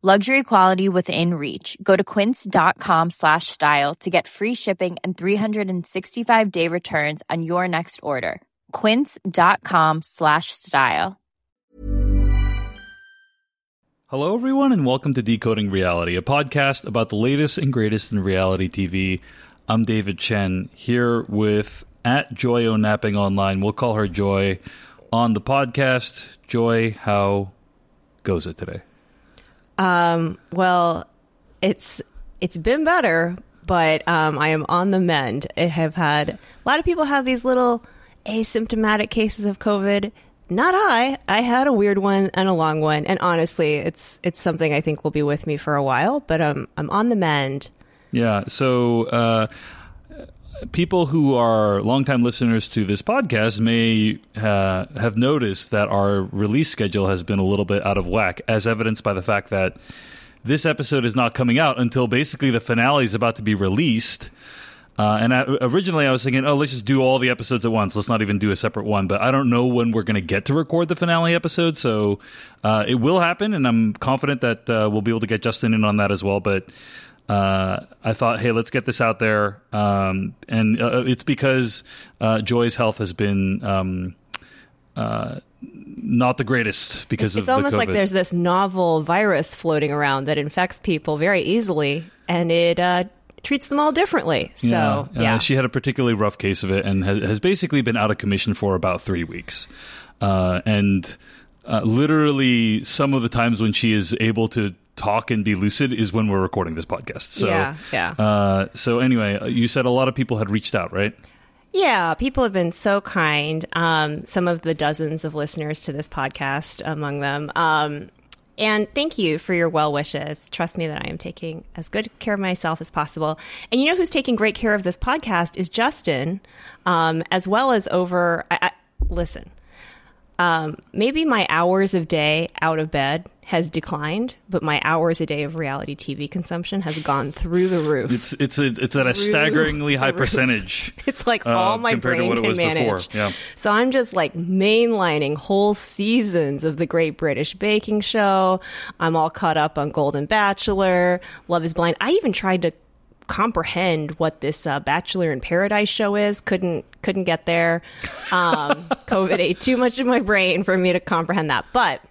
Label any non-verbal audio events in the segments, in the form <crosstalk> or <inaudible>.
Luxury quality within reach. Go to quince.com slash style to get free shipping and 365 day returns on your next order. Quince.com slash style. Hello, everyone, and welcome to Decoding Reality, a podcast about the latest and greatest in reality TV. I'm David Chen here with at Joy Napping Online. We'll call her Joy on the podcast. Joy, how goes it today? Um, well, it's it's been better, but um, I am on the mend. I have had a lot of people have these little asymptomatic cases of COVID. Not I. I had a weird one and a long one, and honestly, it's it's something I think will be with me for a while. But um, I'm on the mend. Yeah. So, uh, people who are longtime listeners to this podcast may uh, have noticed that our release schedule has been a little bit out of whack, as evidenced by the fact that this episode is not coming out until basically the finale is about to be released. Uh, and I, originally, I was thinking, oh, let's just do all the episodes at once. Let's not even do a separate one. But I don't know when we're going to get to record the finale episode, so uh, it will happen, and I'm confident that uh, we'll be able to get Justin in on that as well. But uh, I thought, hey, let's get this out there, um, and uh, it's because uh, Joy's health has been. Um, not the greatest because of. it's of almost like there's this novel virus floating around that infects people very easily, and it uh, treats them all differently. So Yeah, yeah, Uh, she had a particularly rough case of it and has, has basically been out of commission for about three weeks. Uh, and uh, literally, some of the times when she is able to talk and be lucid is when we're recording this podcast. So, Yeah, yeah. Uh, so anyway, uh, you said a lot of people had reached out, right? Yeah, people have been so kind. Um, some of the dozens of listeners to this podcast among them. Um, and thank you for your well wishes. Trust me that I am taking as good care of myself as possible. And you know who's taking great care of this podcast is Justin, um, as well as over. I, I, listen, um, maybe my hours of day out of bed has declined, but my hours a day of reality TV consumption has gone through the roof. It's it's a, it's at a staggeringly high roof. percentage. <laughs> It's like uh, all my brain can manage. Yeah. So I'm just like mainlining whole seasons of the Great British Baking Show. I'm all caught up on Golden Bachelor, Love is Blind. I even tried to comprehend what this uh, Bachelor in Paradise show is. Couldn't couldn't get there. Um, <laughs> COVID ate too much of my brain for me to comprehend that. But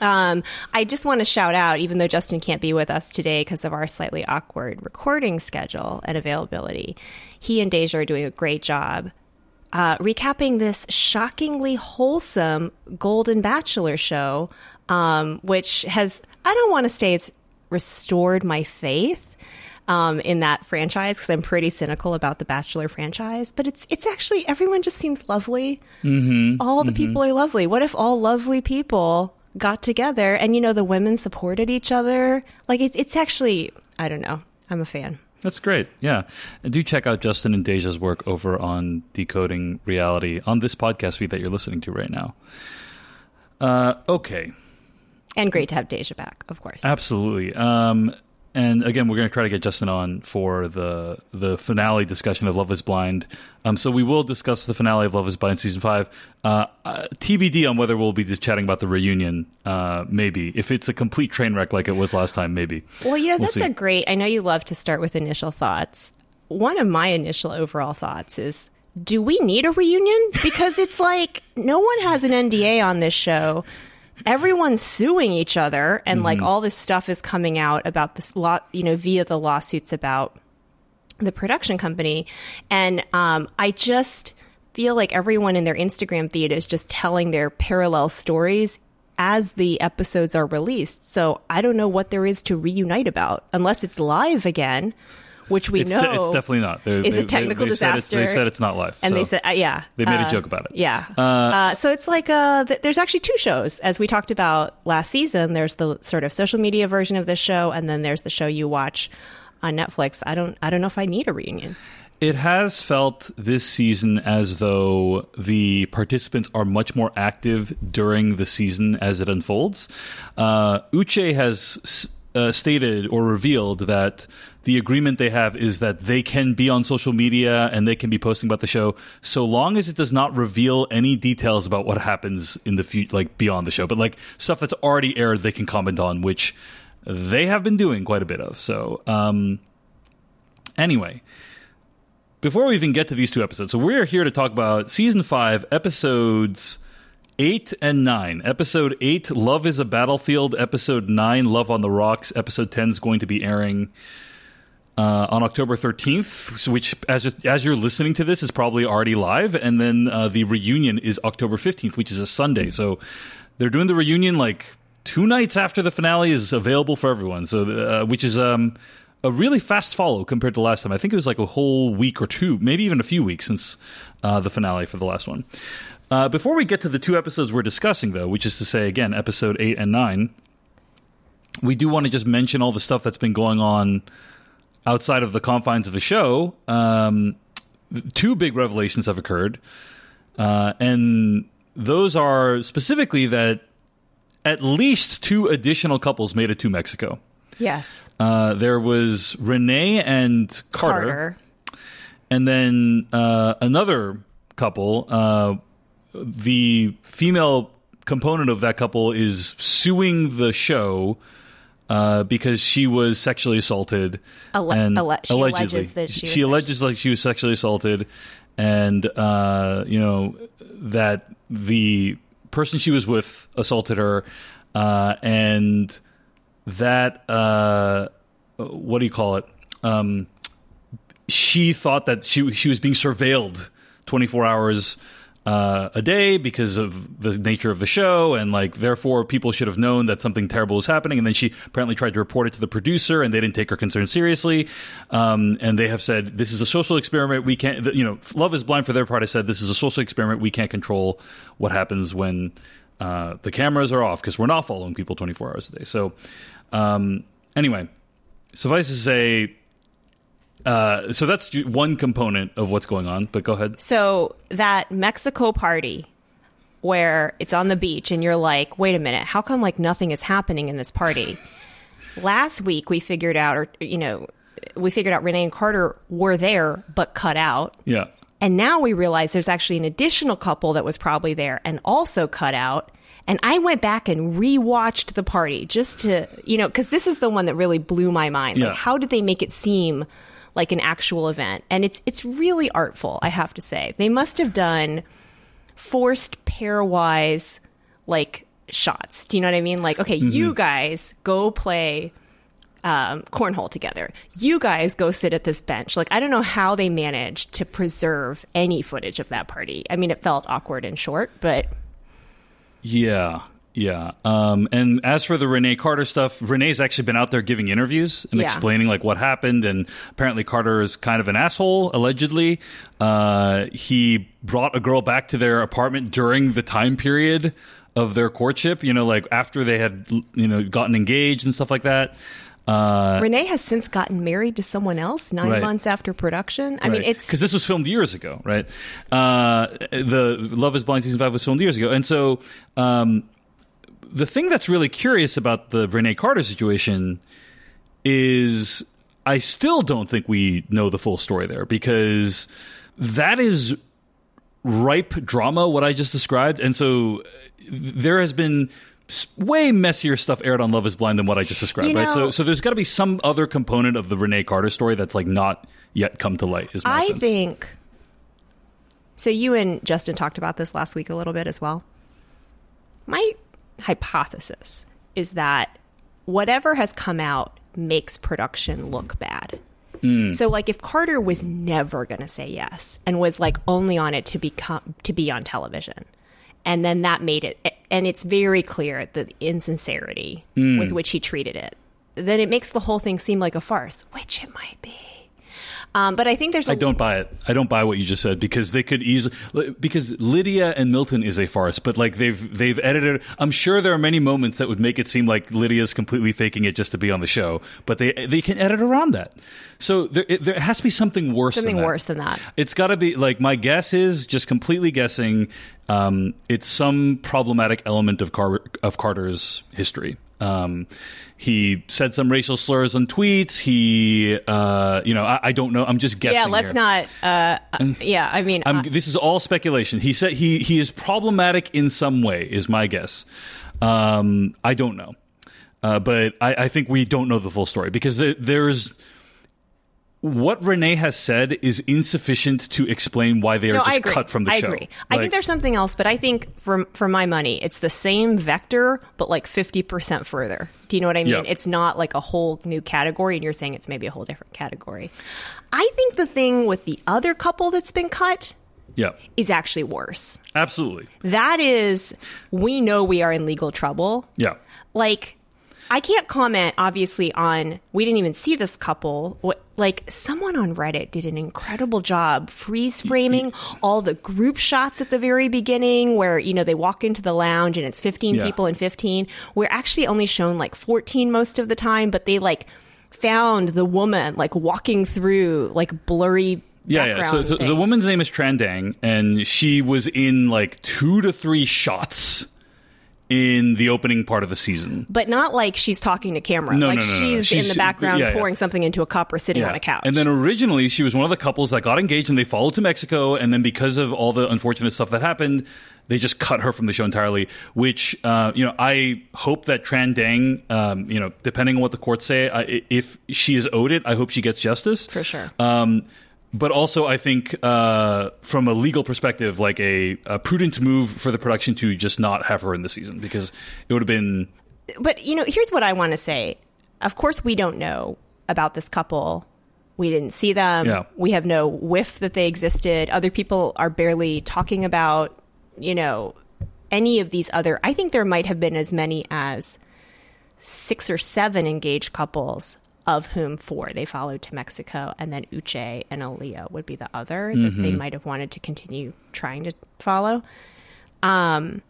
um, I just want to shout out, even though Justin can't be with us today because of our slightly awkward recording schedule and availability, he and Deja are doing a great job uh, recapping this shockingly wholesome Golden Bachelor show, um, which has, I don't want to say it's restored my faith. Um, in that franchise, because I'm pretty cynical about the Bachelor franchise, but it's it's actually everyone just seems lovely. Mm-hmm. All the people are lovely. What if all lovely people got together and you know the women supported each other? Like it, it's actually I don't know. I'm a fan. That's great. Yeah. And do check out Justin and Deja's work over on Decoding Reality on this podcast feed that you're listening to right now. Uh, okay. And great to have Deja back, of course. Absolutely. Um, and again, we're going to try to get Justin on for the the finale discussion of Love Is Blind. Um, so we will discuss the finale of Love Is Blind season five. Uh, uh, TBD on whether we'll be just chatting about the reunion. Uh, maybe if it's a complete train wreck like it was last time, maybe. Well, you know We'll that's see. a great. I know you love to start with initial thoughts. One of my initial overall thoughts is. Do we need a reunion? Because it's like no one has an NDA on this show. Everyone's suing each other, and like all this stuff is coming out about this lot, you know, via the lawsuits about the production company. And um, I just feel like everyone in their Instagram feed is just telling their parallel stories as the episodes are released. So I don't know what there is to reunite about unless it's live again, which we It's, know de- it's definitely not. They're- is they- a technical they, they said disaster. they said it's not live. And so they said, uh, yeah. they made a Uh, joke about it. Yeah. Uh, so it's like uh, th- there's actually two shows. As we talked about last season, there's the sort of social media version of this show, and then there's the show you watch on Netflix. I don't, I don't know if I need a reunion. It has felt this season as though the participants are much more active during the season as it unfolds. Uh, Uche has uh, stated or revealed that the agreement they have is that they can be on social media and they can be posting about the show so long as it does not reveal any details about what happens in the future, like beyond the show. But like stuff that's already aired, they can comment on, which they have been doing quite a bit of. So, um, anyway before we even get to these two episodes, so we're here to talk about season five, episodes eight and nine. Episode eight, Love is a Battlefield. Episode nine, Love on the Rocks. Episode 10 is going to be airing uh, on October 13th, which, as, as you're listening to this, is probably already live. And then uh, the reunion is October 15th, which is a Sunday. So they're doing the reunion like two nights after the finale is available for everyone. So, uh, which is um, a really fast follow compared to last time. I think it was like a whole week or two, maybe even a few weeks since uh, the finale for the last one. Uh, before we get to the two episodes we're discussing, though, which is to say, again, episode eight and nine, we do want to just mention all the stuff that's been going on outside of the confines of the show. Um, two big revelations have occurred, uh, and those are specifically that at least two additional couples made it to Mexico. Yes, Uh, there was Renee and Carter, Carter. and then uh, another couple. Uh, the female component of that couple is suing the show uh, because she was sexually assaulted. Alle- and alle- she allegedly, alleges that she was she alleges like she was sexually assaulted, and uh, you know that the person she was with assaulted her, uh, and that uh, what do you call it? Um, she thought that she she was being surveilled 24 hours uh, a day because of the nature of the show, and like therefore people should have known that something terrible was happening. And then she apparently tried to report it to the producer, and they didn't take her concern seriously. Um, and they have said this is a social experiment. We can't, you know, Love is Blind for their part I said this is a social experiment. We can't control what happens when uh, the cameras are off because we're not following people 24 hours a day. So um, anyway, suffice to say. Uh, so that's one component of what's going on. But go ahead. So that Mexico party where it's on the beach and you're like, wait a minute, how come like nothing is happening in this party? <laughs> Last week we figured out, or you know, we figured out Renee and Carter were there but cut out. Yeah. And now we realize there's actually an additional couple that was probably there and also cut out. And I went back and rewatched the party just to, you know, because this is the one that really blew my mind. Yeah. Like, how did they make it seem like an actual event? And it's it's really artful, I have to say. They must have done forced pairwise like shots. Do you know what I mean? Like, okay, you guys go play um, cornhole together. You guys go sit at this bench. Like, I don't know how they managed to preserve any footage of that party. I mean, it felt awkward and short, but Yeah. Yeah. Um, and as for the Renee Carter stuff, Renee's actually been out there giving interviews and Yeah. explaining like what happened. And apparently Carter is kind of an asshole, allegedly. Uh, he brought a girl back to their apartment during the time period of their courtship, you know, like after they had, you know, gotten engaged and stuff like that. Uh, Renee has since gotten married to someone else nine Right. months after production. I mean, it's because this was filmed years ago, right? Uh, the Love Is Blind season five was filmed years ago, and so um, the thing that's really curious about the Renee Carter situation is I still don't think we know the full story there because that is ripe drama what I just described, and so there has been way messier stuff aired on Love Is Blind than what I just described. You right, so know- so there's got to be some other component of the Renee Carter story that's like not yet come to light. Is I sense. think. So you and Justin talked about this last week a little bit as well. My hypothesis is that whatever has come out makes production look bad. Hmm. So like if Carter was never going to say yes and was like only on it to become to be on television and then that made it and it's very clear the insincerity hmm. with which he treated it then it makes the whole thing seem like a farce which it might be um, but I think there's I don't buy it. I don't buy what you just said because they could easily because Lydia and Milton is a farce, but like they've they've edited. I'm sure there are many moments that would make it seem like Lydia's completely faking it just to be on the show, but they they can edit around that. So there it, there has to be something worse. Something than that. worse than that. It's got to be like my guess is just completely guessing. Um, it's some problematic element of Car- of Carter's history. Um, he said some racial slurs on tweets. He, uh, you know, I, I don't know. I'm just guessing. yeah let's here. not uh, uh, yeah i mean I'm, uh, this is all speculation. He said he he is problematic in some way. Is my guess. Um, I don't know, uh, but I, I think we don't know the full story because there, there's what Renee has said is insufficient to explain why they are no, just cut from the I show. agree. I think there's something else, but I think for for my money, it's the same vector, but like 50% further. Do you know what I mean? Yeah. It's not like a whole new category, and you're saying it's maybe a whole different category. I think the thing with the other couple that's been cut yeah, is actually worse. absolutely. That is, we know we are in legal trouble. Yeah, like I can't comment obviously on we didn't even see this couple. What like someone on Reddit did an incredible job freeze framing all the group shots at the very beginning where you know they walk into the lounge and it's 15 Yeah. people and 15. We're actually only shown like 14 most of the time, but they like found the woman like walking through like blurry yeah, yeah. So, so the woman's name is Tran Dang, and she was in like two to three shots in the opening part of the season. but not like she's talking to camera. No, like no, no, no. she's, in the background yeah, yeah. pouring something into a cup or sitting on a couch. And then originally she was one of the couples that got engaged and they followed to Mexico. And then because of all the unfortunate stuff that happened, they just cut her from the show entirely. Which uh, you know, I hope that Tran Dang, um, you know, depending on what the courts say, I, if she is owed it, I hope she gets justice For sure. Um, but also, I think uh, from a legal perspective, like a, a prudent move for the production to just not have her in the season because it would have been but you know, here's what I want to say. Of course, we don't know about this couple. We didn't see them. Yeah. We have no whiff that they existed. Other people are barely talking about, you know, any of these other. I think there might have been as many as six or seven engaged couples, of whom four they followed to Mexico, and then Uche and Aaliyah would be the other that they might have wanted to continue trying to follow. Um,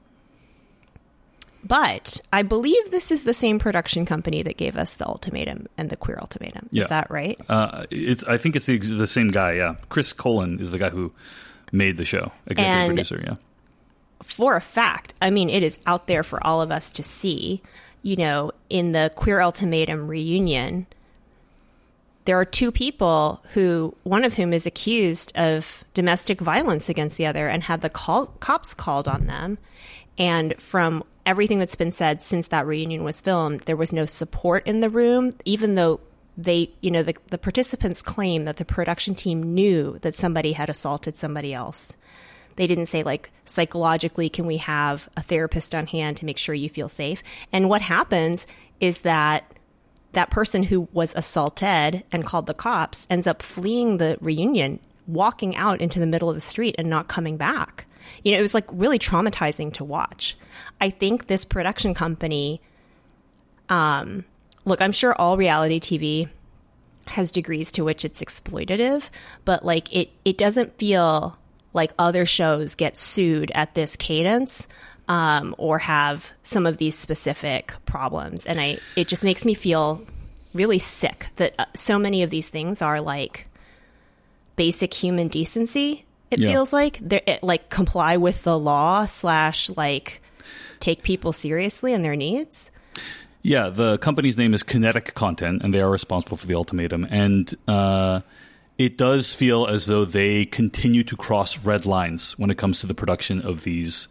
but I believe this is the same production company that gave us the ultimatum and the queer ultimatum. Yeah. Is that right? Uh, it's. I think it's the, the same guy. Yeah, Chris Coelen is the guy who made the show, executive And- producer. Yeah, for a fact, I mean, it is out there for all of us to see. You know, in the Queer Ultimatum reunion, there are two people who, one of whom is accused of domestic violence against the other and had the call, cops called on them. And from everything that's been said since that reunion was filmed, there was no support in the room, even though they, you know, the, the participants claim that the production team knew that somebody had assaulted somebody else they didn't say like psychologically can we have a therapist on hand to make sure you feel safe and what happens is that that person who was assaulted and called the cops ends up fleeing the reunion walking out into the middle of the street and not coming back. You know it was like really traumatizing to watch. I think this production company um look i'm sure all reality tv has degrees to which it's exploitative, but like it it doesn't feel like other shows get sued at this cadence um, or have some of these specific problems, and I it just makes me feel really sick that uh, so many of these things are like basic human decency. It Yeah. feels like they're it, like comply with the law slash like take people seriously and their needs. Yeah, the company's name is Kinetic Content, and they are responsible for the ultimatum. And uh, it does feel as though they continue to cross red lines when it comes to the production of these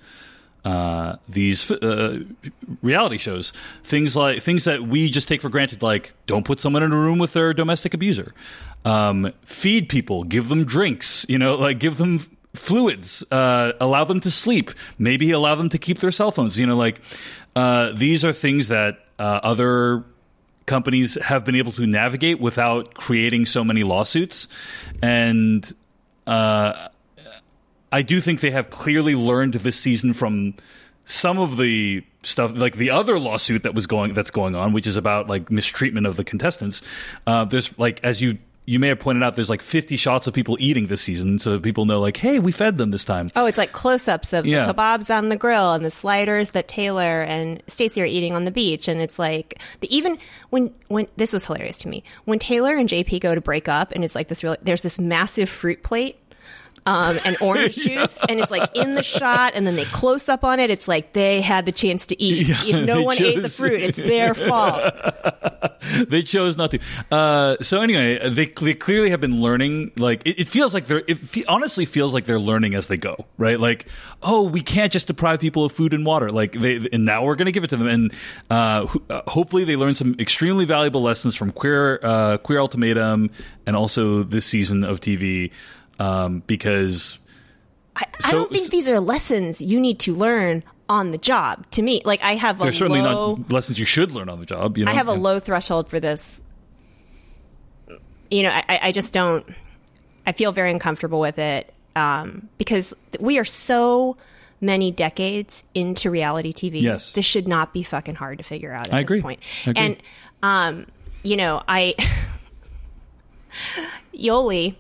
uh, these uh, reality shows. Things like things that we just take for granted, like don't put someone in a room with their domestic abuser, um, feed people, give them drinks, you know, like give them fluids, uh, allow them to sleep, maybe allow them to keep their cell phones. You know, like uh, these are things that uh, other companies have been able to navigate without creating so many lawsuits, and I do think they have clearly learned this season from some of the stuff like the other lawsuit that was going that's going on which is about like mistreatment of the contestants uh, there's like as you you may have pointed out there's like 50 shots of people eating this season so people know like hey we fed them this time Oh, it's like close-ups of Yeah. the kebabs on the grill and the sliders that Taylor and Stacy are eating on the beach, and it's like the, even when when this was hilarious to me when Taylor and JP go to break up, and it's like this really there's this massive fruit plate. Um, and <laughs> orange juice, and it's like in the shot, and then they close up on it. It's like they had the chance to eat. Yeah, if no one ate the fruit, it's their <laughs> fault. they chose not to. Uh, so anyway, they, they clearly have been learning. Like it, it feels like they're. It fe- honestly feels like they're learning as they go. Right? Like, oh, we can't just deprive people of food and water. Like they, and now we're going to give it to them. And uh, ho- uh, hopefully, they learn some extremely valuable lessons from queer uh, queer ultimatum and also this season of TV um, because. I, I So- don't think these are lessons you need to learn on the job. To me, like I have a They're certainly low, not lessons you should learn on the job. You know? I have a low threshold for this. You know, I, I just don't. I feel very uncomfortable with it um, because we are so many decades into reality TV. Yes. this should not be fucking hard to figure out at I this agree. point. I agree. And um, you know, I <laughs> Yoly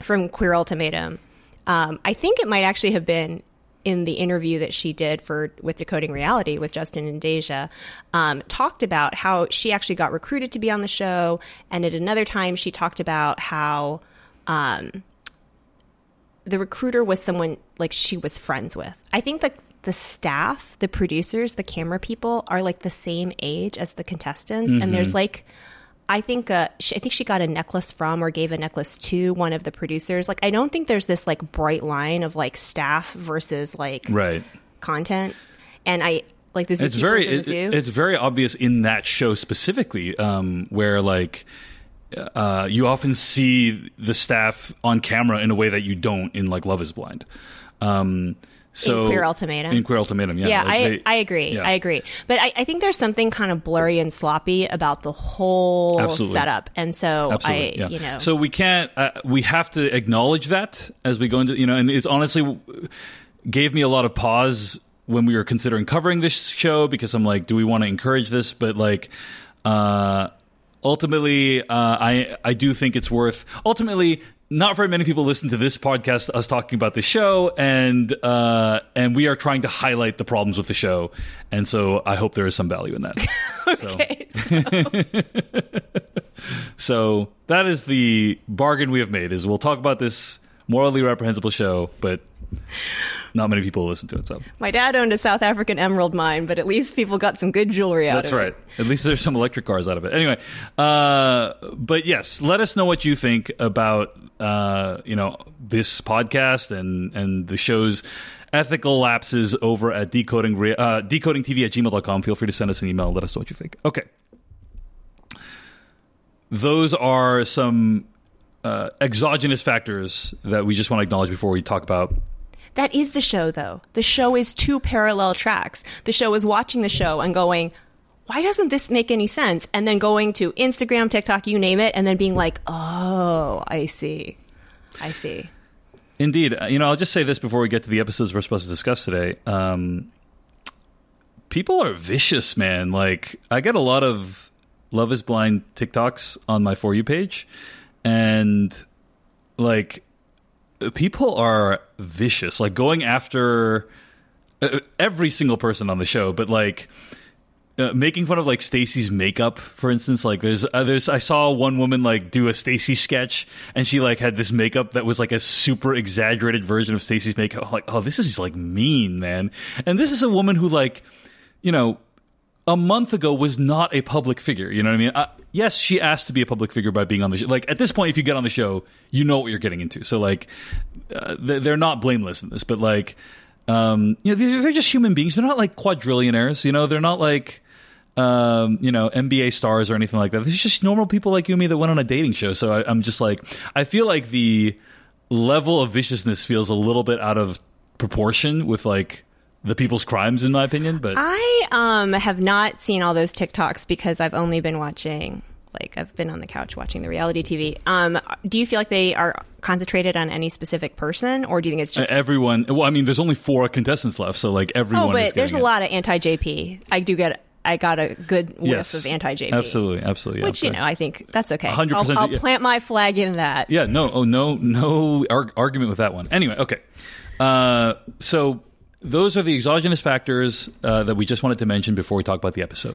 from Queer Ultimatum. Um, I think it might actually have been in the interview that she did for with Decoding Reality with Justin and Deja, um, talked about how she actually got recruited to be on the show, and at another time she talked about how um, the recruiter was someone like she was friends with. I think that the staff, the producers, the camera people are like the same age as the contestants, and there's like. I think uh, she, I think she got a necklace from or gave a necklace to one of the producers. Like I don't think there's this like bright line of like staff versus like right. content. And I like the it's very it- it's very obvious in that show specifically um, where like uh, you often see the staff on camera in a way that you don't in like Love Is Blind. Um, so Queer Ultimatum? In Queer Ultimatum, yeah. yeah, I they- I agree. yeah. I agree. But I, I think there's something kind of blurry and sloppy about the whole Absolutely. setup. And so Absolutely, I yeah. you know So we can't. Uh, we have to acknowledge that as we go into you know, and it's honestly gave me a lot of pause when we were considering covering this show because I'm like, do we want to encourage this? But like, uh, ultimately, uh, I I do think it's worth. Ultimately, not very many people listen to this podcast, us talking about the show, and uh, and we are trying to highlight the problems with the show, and so I hope there is some value in that. <laughs> okay. <laughs> So that is the bargain we have made. Is we'll talk about this morally reprehensible show, but not many people listen to it. So My dad owned a South African emerald mine, but at least people got some good jewelry out that's of it. That's right. At least there's some electric cars out of it. Anyway, uh, but yes, let us know what you think about uh, you know this podcast and and the show's ethical lapses over at decoding uh, decodingtv at gmail.com. Feel free to send us an email. Let us know what you think. Okay. Those are some uh, exogenous factors that we just want to acknowledge before we talk about That is the show, though. The show is two parallel tracks. The show is watching the show and going, why doesn't this make any sense? And then going to Instagram, TikTok, you name it, and then being like, oh, I see. I see. Indeed. Uh, You know, I'll just say this before we get to the episodes we're supposed to discuss today. Um, people are vicious, man. Like, I get a lot of Love is Blind TikToks on my For You page. And, like, people are vicious. Like, going after uh, every single person on the show, but, like, uh, making fun of like Stacy's makeup, for instance. Like there's uh, there's I saw one woman like do a Stacy sketch, and she like had this makeup that was like a super exaggerated version of Stacy's makeup. I'm like, oh, this is like mean, man. And this is a woman who like, you know. A month ago was not a public figure. You know what I mean? Uh, yes, she asked to be a public figure by being on the show. Like at this point, if you get on the show, you know what you're getting into. So like, uh, they're not blameless in this, but like, um, you know, they're, just human beings. They're not like quadrillionaires. You know, they're not like. Um, you know, NBA stars or anything like that. They're just normal people like you and me that went on a dating show. So I, I'm just like, I feel like the level of viciousness feels a little bit out of proportion with like the people's crimes, in my opinion. But I um, have not seen all those TikToks because I've only been watching. Like I've been on the couch watching the reality TV. Um, do you feel like they are concentrated on any specific person, or do you think it's just everyone? Well, I mean, there's only four contestants left, so like everyone. Oh, but there's a it. lot of anti JP. I do get. I got a good whiff Yes. of anti JP. Absolutely, absolutely. Which you know, I think that's okay. 100% I'll, I'll yeah. plant my flag in that. Yeah, no, oh no, no ar- argument with that one. Anyway, okay. Uh, so those are the exogenous factors uh, that we just wanted to mention before we talk about the episode.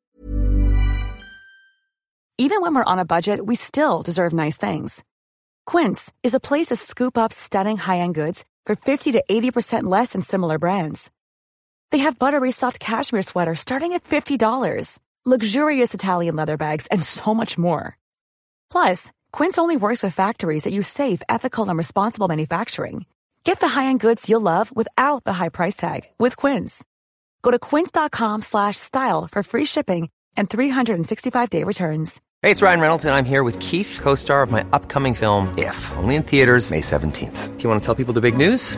Even when we're on a budget, we still deserve nice things. Quince is a place to scoop up stunning high-end goods for 50 to 80% less than similar brands. They have buttery soft cashmere sweaters starting at $50, luxurious Italian leather bags, and so much more. Plus, Quince only works with factories that use safe, ethical, and responsible manufacturing. Get the high-end goods you'll love without the high price tag with Quince. Go to quince.com slash style for free shipping and 365-day returns. Hey, it's Ryan Reynolds, and I'm here with Keith, co star of my upcoming film, If, only in theaters, May 17th. Do you want to tell people the big news?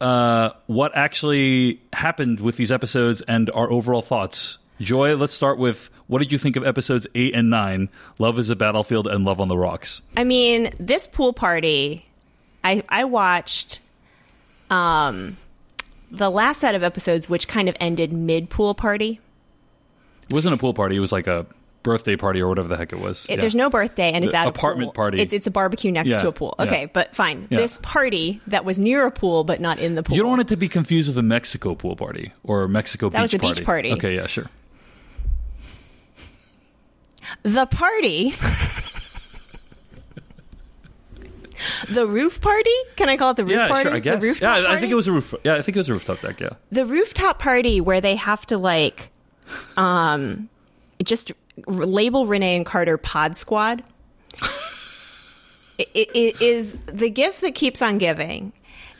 uh, what actually happened with these episodes and our overall thoughts. Joy, let's start with what did you think of episodes eight and nine? Love is a battlefield and Love on the Rocks. I mean, this pool party, I I watched um the last set of episodes which kind of ended mid pool party. It wasn't a pool party; it was like a birthday party or whatever the heck it was. It, Yeah. There's no birthday and it's The at a apartment party. It's, it's a barbecue next Yeah, to a pool. yeah. Okay, but fine. Yeah. This party that was near a pool but not in the pool. You don't want it to be confused with a Mexico pool party or a Mexico That beach was a beach party. Okay, yeah, sure. the party. the roof party? Can I call it the roof yeah, party? sure. I guess. The rooftop yeah, I party? think it was a roof. Yeah, I think it was a rooftop deck. Yeah. the rooftop party where they have to like um just label renee and carter pod squad. It, it, it is the gift that keeps on giving.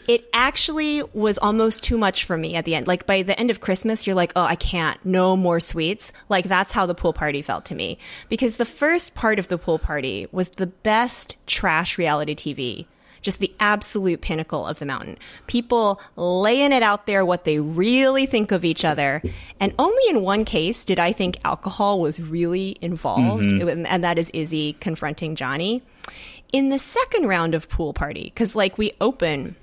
It actually was almost too much for me at the end. Like by the end of christmas you're like oh i can't. No more sweets. Like that's how the pool party felt to me. Because the first part of the pool party was the best trash reality tv just the absolute pinnacle of the mountain. People laying it out there what they really think of each other. And only in one case did I think alcohol was really involved, mm-hmm. and and that is Izzy confronting Johnny. In the second round of pool party, because like we open,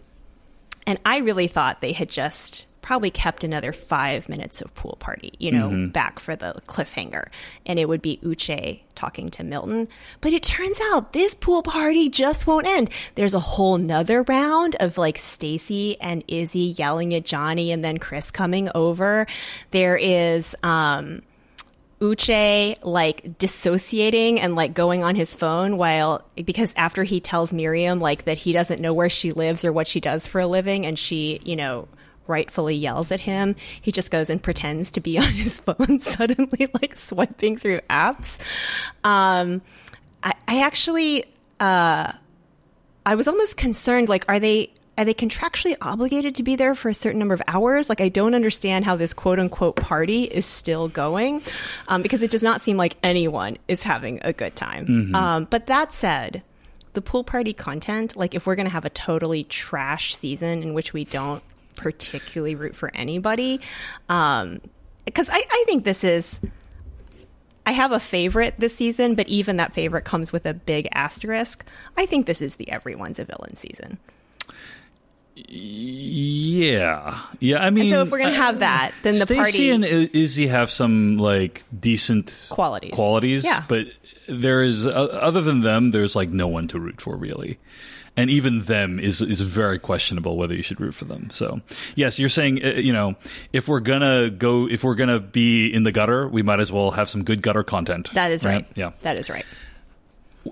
and I really thought they had just probably kept another five minutes of pool party, you know, back for the cliffhanger. And it would be Uche talking to Milton. But it turns out this pool party just won't end. There's a whole nother round of like Stacy and Izzy yelling at Johnny and then Chris coming over. There is, um, Uche like dissociating and like going on his phone while because after he tells Miriam like that he doesn't know where she lives or what she does for a living and she, you know, rightfully yells at him, he just goes and pretends to be <laughs> on his phone suddenly like swiping through apps. Um I, I actually uh I was almost concerned like are they are they contractually obligated to be there for a certain number of hours? Like, I don't understand how this quote unquote party is still going um, because it does not seem like anyone is having a good time. Um, but that said, the pool party content, like, if we're going to have a totally trash season in which we don't particularly root for anybody, because I, I think this is. I have a favorite this season, but even that favorite comes with a big asterisk. I think this is the everyone's a villain season. Yeah, yeah. I mean, so if we're gonna have that, then the Stacy party- and Izzy have some like decent Qualities. Qualities, Yeah. But there is, uh, other than them, there's like no one to root for really, and even them is is very questionable whether you should root for them. So yes, you're saying uh, you know if we're gonna go if we're gonna be in the gutter, we might as well have some good gutter content. That is right. Yeah That is right.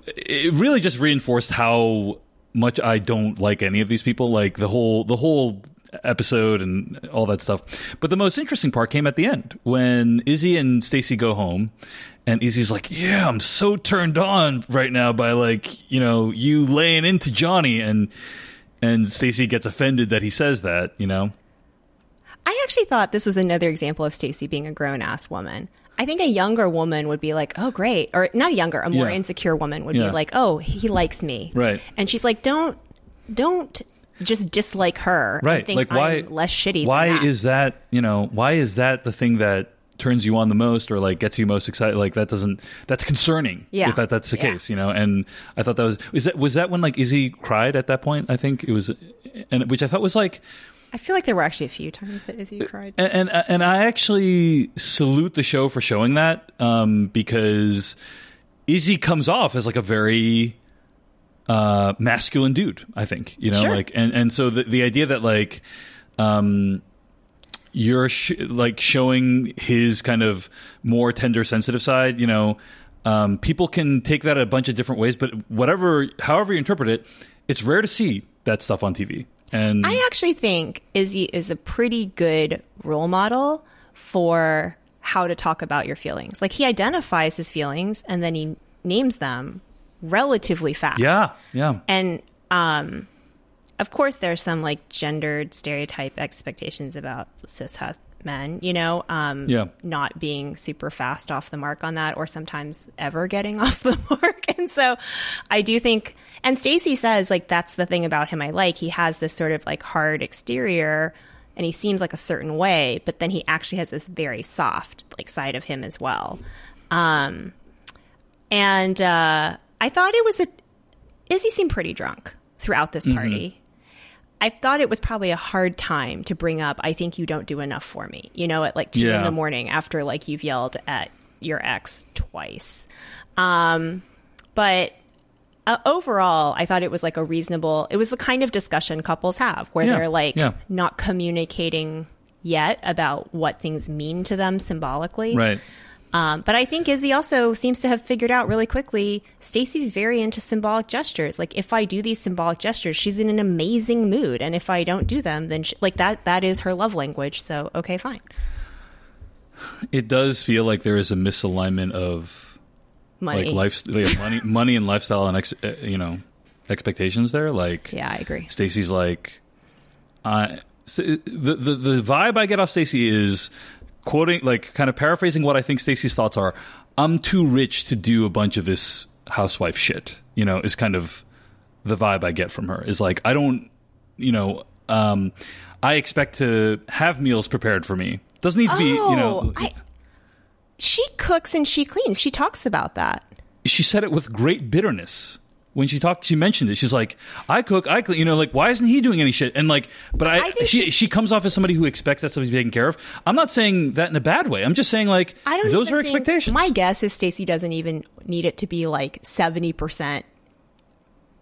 it really just reinforced how much I don't like any of these people. Like the whole the whole episode and all that stuff. But the most interesting part came at the end when Izzy and Stacy go home. And Izzy's like, "Yeah, I'm so turned on right now by like, you know, you laying into Johnny." And and Stacy gets offended that he says that, you know. I actually thought this was another example of Stacy being a grown ass woman. I think a younger woman would be like, "Oh, great," or not younger, a more Yeah. insecure woman would Yeah. be like, "Oh, he likes me," Right. And she's like, "Don't, don't just dislike her, and right think like why I'm less shitty." why than that. is that you know why is that the thing that turns you on the most or like gets you most excited like that doesn't that's concerning Yeah. if that that's the Yeah. case you know and i thought that was is that was that when like izzy cried at that point i think it was and which i thought was like I feel like there were actually a few times that Izzy cried. and and, and i actually salute the show for showing that um because izzy comes off as like a very uh masculine dude i think you know Sure. like and and so the the idea that like um you're sh- like showing his kind of more tender sensitive side you know um people can take that a bunch of different ways but whatever however you interpret it it's rare to see that stuff on tv and I actually think Izzy is a pretty good role model for how to talk about your feelings. Like he identifies his feelings and then he names them relatively fast. yeah yeah And um of course there's some like gendered stereotype expectations about cis men, you know, um Yeah. not being super fast off the mark on that or sometimes ever getting <laughs> off the mark. And so I do think and Stacy says like that's the thing about him I like. He has this sort of like hard exterior and he seems like a certain way, but then he actually has this very soft like side of him as well. Um and uh I thought it was a Izzy seemed pretty drunk throughout this Mm-hmm. party. I thought it was probably a hard time to bring up. I think you don't do enough for me. You know, at like two in the morning after like you've yelled at your ex twice. Um, but uh, overall, I thought it was like a reasonable. It was the kind of discussion couples have where Yeah, they're like yeah. not communicating yet about what things mean to them symbolically. right Um, but I think Izzy also seems to have figured out really quickly. Stacy's very into symbolic gestures. Like if I do these symbolic gestures, she's in an amazing mood, and if I don't do them, then she, like that that is her love language. So okay, fine. it does feel like there is a misalignment of Money. like life, yeah, <laughs> money, money, and lifestyle, and ex, uh, you know, expectations. There, like, Yeah, I agree. Stacy's like, I s- the the the vibe I get off Stacy is quoting, like, kind of paraphrasing what I think Stacy's thoughts are. I'm too rich to do a bunch of this housewife shit. You know, is kind of the vibe I get from her. Is like, I don't, you know, um, I expect to have meals prepared for me. Doesn't need to be, you know. Oh, I- She cooks and she cleans. She talks about that. she said it with great bitterness when she talked she mentioned it she's like i cook i clean you know like why isn't he doing any shit and like but i, I she, she- she comes off as somebody who expects that stuff to be taken care of i'm not saying that in a bad way i'm just saying like I don't. those are think- expectations My guess is Stacy doesn't even need it to be like seventy percent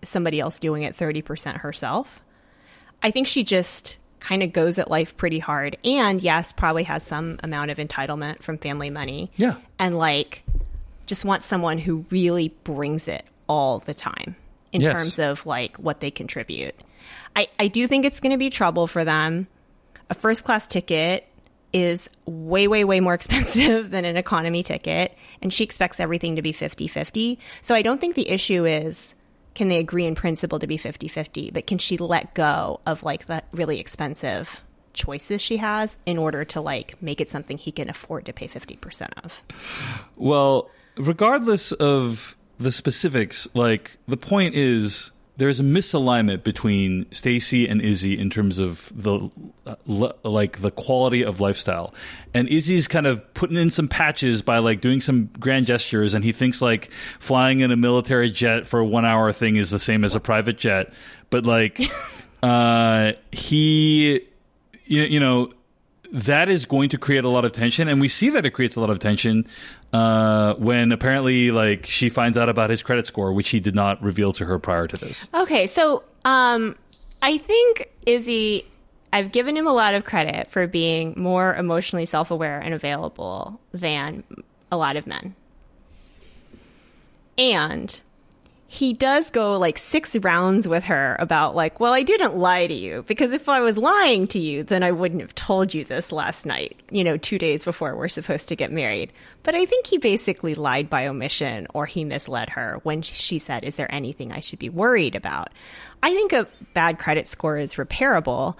somebody else doing it, thirty percent herself. I think she just kind of goes at life pretty hard, and yes, probably has some amount of entitlement from family money. Yeah. and like just wants someone who really brings it all the time in Yes. terms of like what they contribute. I, I do think it's going to be trouble for them. A first class ticket is way, way, way more <laughs> expensive than an economy ticket. And she expects everything to be 50 50. So I don't think the issue is can they agree in principle to be 50 50, but can she let go of like the really expensive choices she has in order to like make it something he can afford to pay 50% of? well regardless of the specifics like the point is there's a misalignment between Stacy and Izzy in terms of the uh, le- like the quality of lifestyle. And Izzy's kind of putting in some patches by like doing some grand gestures and he thinks like flying in a military jet for a 1 hour thing is the same as a private jet. But like <laughs> uh he you, you know that is going to create a lot of tension, and we see that it creates a lot of tension uh, when apparently, like, she finds out about his credit score, which he did not reveal to her prior to this. Okay, so um, I think Izzy, I've given him a lot of credit for being more emotionally self aware and available than a lot of men. And he does go like six rounds with her about like, well, I didn't lie to you because if I was lying to you, then I wouldn't have told you this last night, you know, two days before we're supposed to get married. But I think he basically lied by omission or he misled her when she said, is there anything I should be worried about? I think a bad credit score is repairable.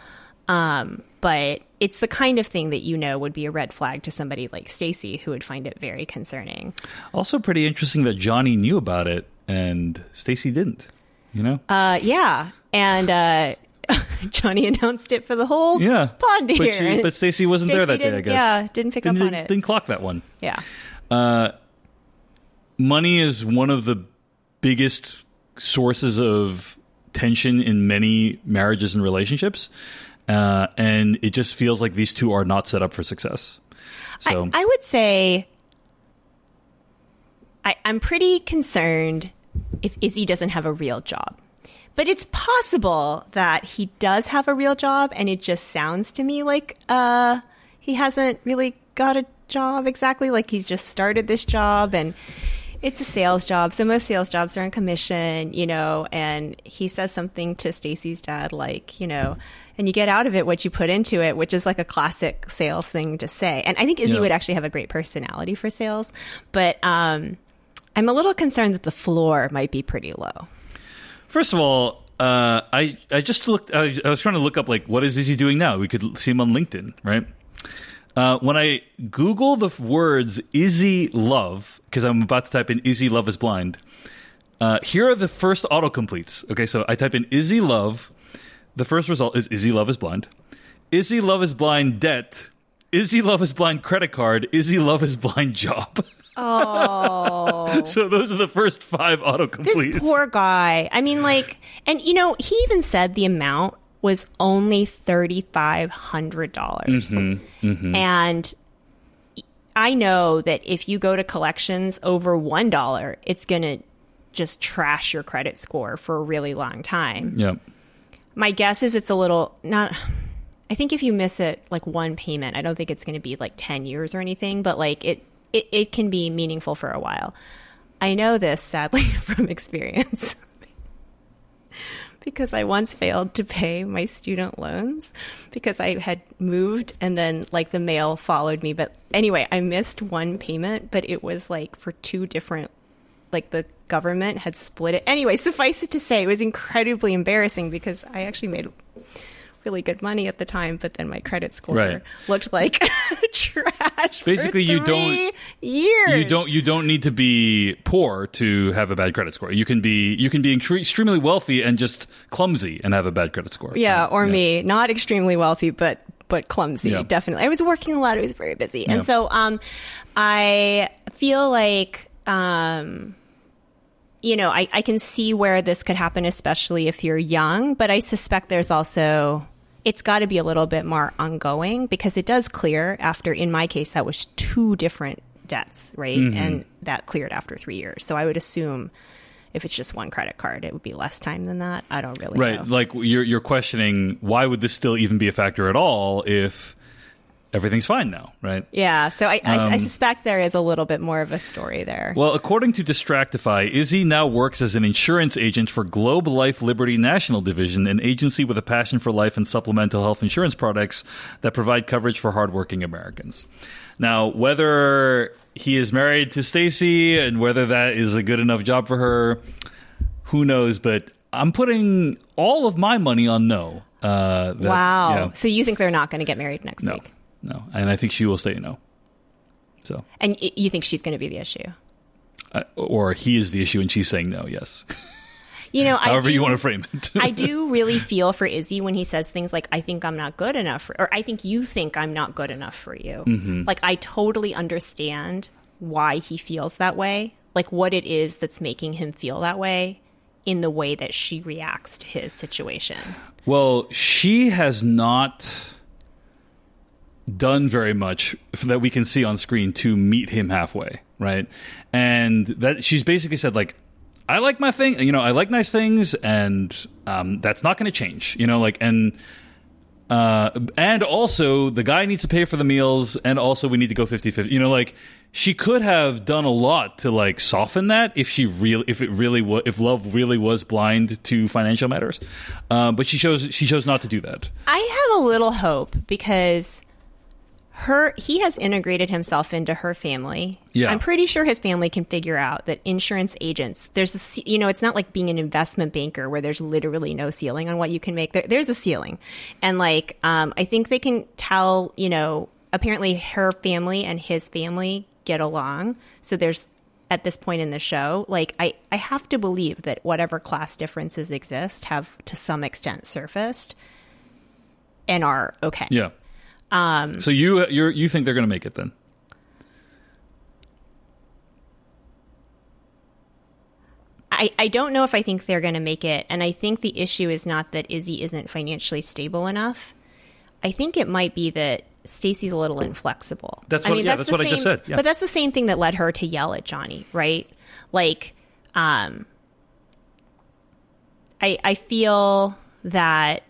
Um, but it's the kind of thing that you know would be a red flag to somebody like Stacy who would find it very concerning. Also, pretty interesting that Johnny knew about it and Stacy didn't. You know? Uh, yeah, and uh, <laughs> Johnny announced it for the whole yeah, pod but, she, but Stacy wasn't there that day. I guess. yeah, didn't pick up didn't, on it. Didn't clock that one. yeah, Uh, money is one of the biggest sources of tension in many marriages and relationships, uh, and it just feels like these two are not set up for success. So I, I would say I, I'm pretty concerned if Izzy doesn't have a real job. But it's possible that he does have a real job, and it just sounds to me like uh, he hasn't really got a job exactly. Like he's just started this job, and it's a sales job. So most sales jobs are on commission, you know. And he says something to Stacy's dad, like, you know, and you get out of it what you put into it, which is like a classic sales thing to say. And I think Izzy Yeah. would actually have a great personality for sales, but um, I'm a little concerned that the floor might be pretty low. First of all, uh, I I just looked. I, I was trying to look up like what is Izzy doing now. We could see him on LinkedIn, right? Uh, when I Google the words Izzy Love, because I'm about to type in Izzy Love is blind. Uh, here are the first autocompletes. Okay, so I type in Izzy Love. The first result is Izzy Love is blind. Izzy Love is blind debt. Izzy Love is blind credit card. Izzy Love is blind job. Oh, <laughs> so those are the first five autocompletes. this poor guy. I mean, like, and you know, he even said the amount was only thirty five hundred dollars, mm-hmm. Mm-hmm. and I know that if you go to collections over one dollar, it's gonna just trash your credit score for a really long time. yeah. my guess is it's a little not i think if you miss it like one payment i don't think it's going to be like 10 years or anything but like it, it it can be meaningful for a while. I know this sadly <laughs> from experience because i once failed to pay my student loans because i had moved and then like the mail followed me but anyway i missed one payment but it was like for two different like the government had split it. Anyway, suffice it to say, it was incredibly embarrassing because I actually made really good money at the time, but then my credit score Right. looked like <laughs> trash. Basically, you don't- years. You don't you don't need to be poor to have a bad credit score. You can be you can be extre- extremely wealthy and just clumsy and have a bad credit score. Yeah, Um, or me, not extremely wealthy, but but clumsy. Yeah. Definitely, I was working a lot. I was very busy, Yeah. and so um, I feel like um, you know, I, I can see where this could happen, especially if you're young. But I suspect there's also it's got to be a little bit more ongoing because it does clear after. In my case, that was two different debts, right, Mm-hmm. and that cleared after three years. So I would assume. If it's just one credit card, it would be less time than that. I don't really Right, know. like you're you're questioning why would this still even be a factor at all if everything's fine now, right? Yeah, so I, I, I Um, suspect there is a little bit more of a story there. Well, according to Distractify, Izzy now works as an insurance agent for Globe Life Liberty National Division, an agency with a passion for life and supplemental health insurance products that provide coverage for hardworking Americans. Now, whether he is married to Stacy and whether that is a good enough job for her, who knows? But I'm putting all of my money on no. Uh, that- wow. yeah, So you think they're not going to get married next no, week? No, and I think she will say no. So, And you think she's going to be the issue? uh, or he is the issue, and she's saying no. Yes. <laughs> You know, I However do, you want to frame it. I <laughs> do really feel for Izzy when he says things like, I think I'm not good enough, for, or I think you think I'm not good enough for you. Mm-hmm. Like, I totally understand why he feels that way, like what it is that's making him feel that way in the way that she reacts to his situation. Well, she has not done very much that we can see on screen to meet him halfway, right? And that she's basically said like, I like my thing, you know, I like nice things, and um, that's not going to change, you know, like and. Uh, and also, the guy needs to pay for the meals, and also we need to go 50-50. You know, like she could have done a lot to like soften that if she really, if it really was, if love really was blind to financial matters. Um, but she chose, she chose not to do that. I have a little hope because her he has integrated himself into her family. Yeah. I'm pretty sure his family can figure out that insurance agents there's a you know it's not like being an investment banker where there's literally no ceiling on what you can make. There, there's a ceiling, and like um, I think they can tell you know apparently her family and his family get along. So there's at this point in the show, like I, I have to believe that whatever class differences exist have to some extent surfaced and are okay. Yeah. Um, so you you you think they're going to make it then? I, I don't know if I think they're going to make it. And I think the issue is not that Izzy isn't financially stable enough. I think it might be that Stacy's a little inflexible. That's I what- mean, yeah, that's that's what I just said, yeah. But that's the same thing that led her to yell at Johnny, right? Like, um, I I feel that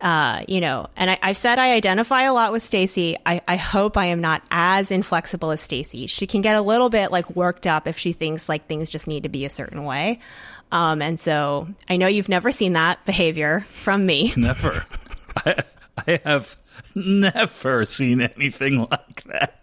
uh, you know, and I, I've said I identify a lot with Stacy. I, I hope I am not as inflexible as Stacy. She can get a little bit like worked up if she thinks like things just need to be a certain way. Um, and so I know you've never seen that behavior from me. <laughs> Never. I, I have never seen anything like that.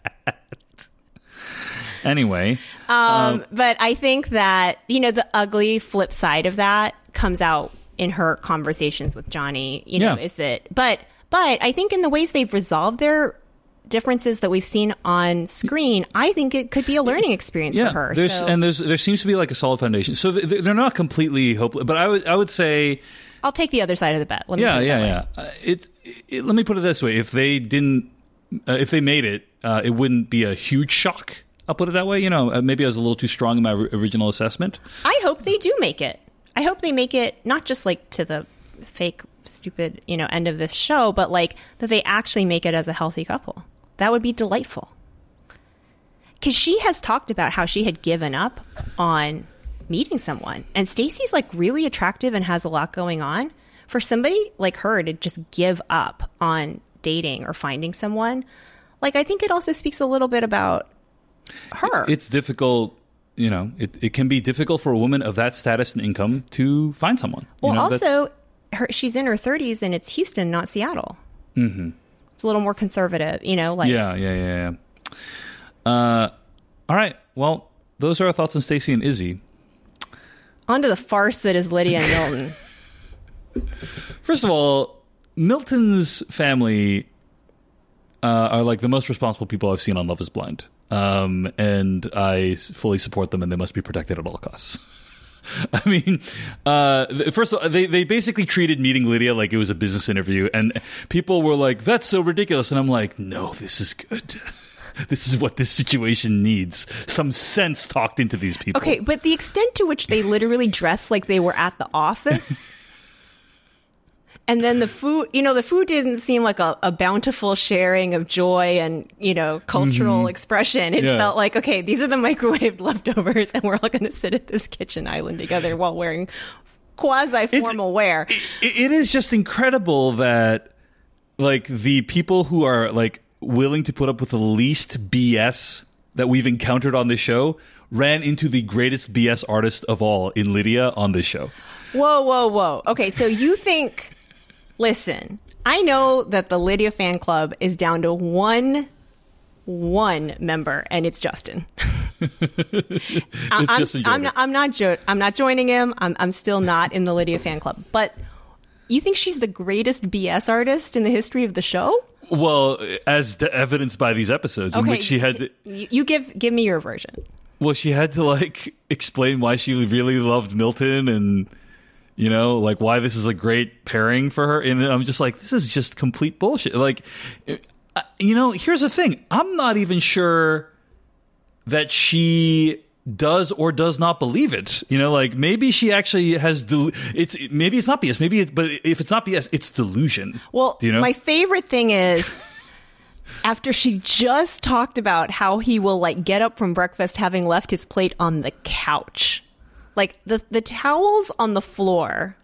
Anyway, Um, but I think that, you know, the ugly flip side of that comes out in her conversations with Johnny, you know, Yeah. is that, but, but I think in the ways they've resolved their differences that we've seen on screen, I think it could be a learning experience yeah, for her. there's So and there's there seems to be like a solid foundation. So th- they're not completely hopeless, but I would I would say I'll take the other side of the bet. Let me yeah put it yeah yeah. Uh, It, it let me put it this way: if they didn't, uh, if they made it, uh, it wouldn't be a huge shock. I'll put it that way. You know, uh, maybe I was a little too strong in my r- original assessment. I hope they do make it. I hope they make it not just like to the fake, stupid, you know, end of this show, but like that they actually make it as a healthy couple. That would be delightful. Because she has talked about how she had given up on meeting someone, and Stacy's like really attractive and has a lot going on. For somebody like her to just give up on dating or finding someone, like I think it also speaks a little bit about her. It's difficult. You know, it, it can be difficult for a woman of that status and income to find someone. You Well, know, also, her, she's in her 30s and it's Houston, not Seattle. Mm-hmm. It's a little more conservative, you know. Like, yeah, yeah, yeah, yeah. Uh, all right. Well, those are our thoughts on Stacy and Izzy. On to the farce that is Lydia and Milton. <laughs> First of all, Milton's family uh, are like the most responsible people I've seen on Love Is Blind, um, and I fully support them, and they must be protected at all costs. <laughs> I mean, uh, first of all, they they basically treated meeting Lydia like it was a business interview, and people were like, "That's so ridiculous," and I'm like, "No, this is good." <laughs> This is what this situation needs. Some sense talked into these people. okay, but the extent to which they literally dress like they were at the office. <laughs> And then the food, you know, the food didn't seem like a, a bountiful sharing of joy and, you know, cultural expression. It Mm-hmm. Yeah. felt like, okay, these are the microwaved <laughs> leftovers, and we're all going to sit at this kitchen island together while wearing quasi formal wear. it, it is just incredible that like the people who are like willing to put up with the least BS that we've encountered on this show ran into the greatest BS artist of all in Lydia on this show. Whoa, whoa, whoa. Okay, so you think, listen, I know that the Lydia fan club is down to one, one member, and it's Justin. <laughs> I- I'm, Justin I'm not, I'm not, jo- I'm not joining him. I'm, I'm still not in the Lydia fan club. But you think she's the greatest BS artist in the history of the show? Well, as de- evidenced by these episodes in which she had to, you, you give give me your version. well she had to like <laughs> explain why she really loved Milton and you know like why this is a great pairing for her and I'm just like this is just complete bullshit like you know here's the thing I'm not even sure that she does or does not believe it. You know, like maybe she actually has del- it's maybe it's not BS. Maybe it, but if it's not BS, it's delusion. Well, Do you know? my favorite thing is <laughs> after she just talked about how he will like get up from breakfast having left his plate on the couch. Like the the towels on the floor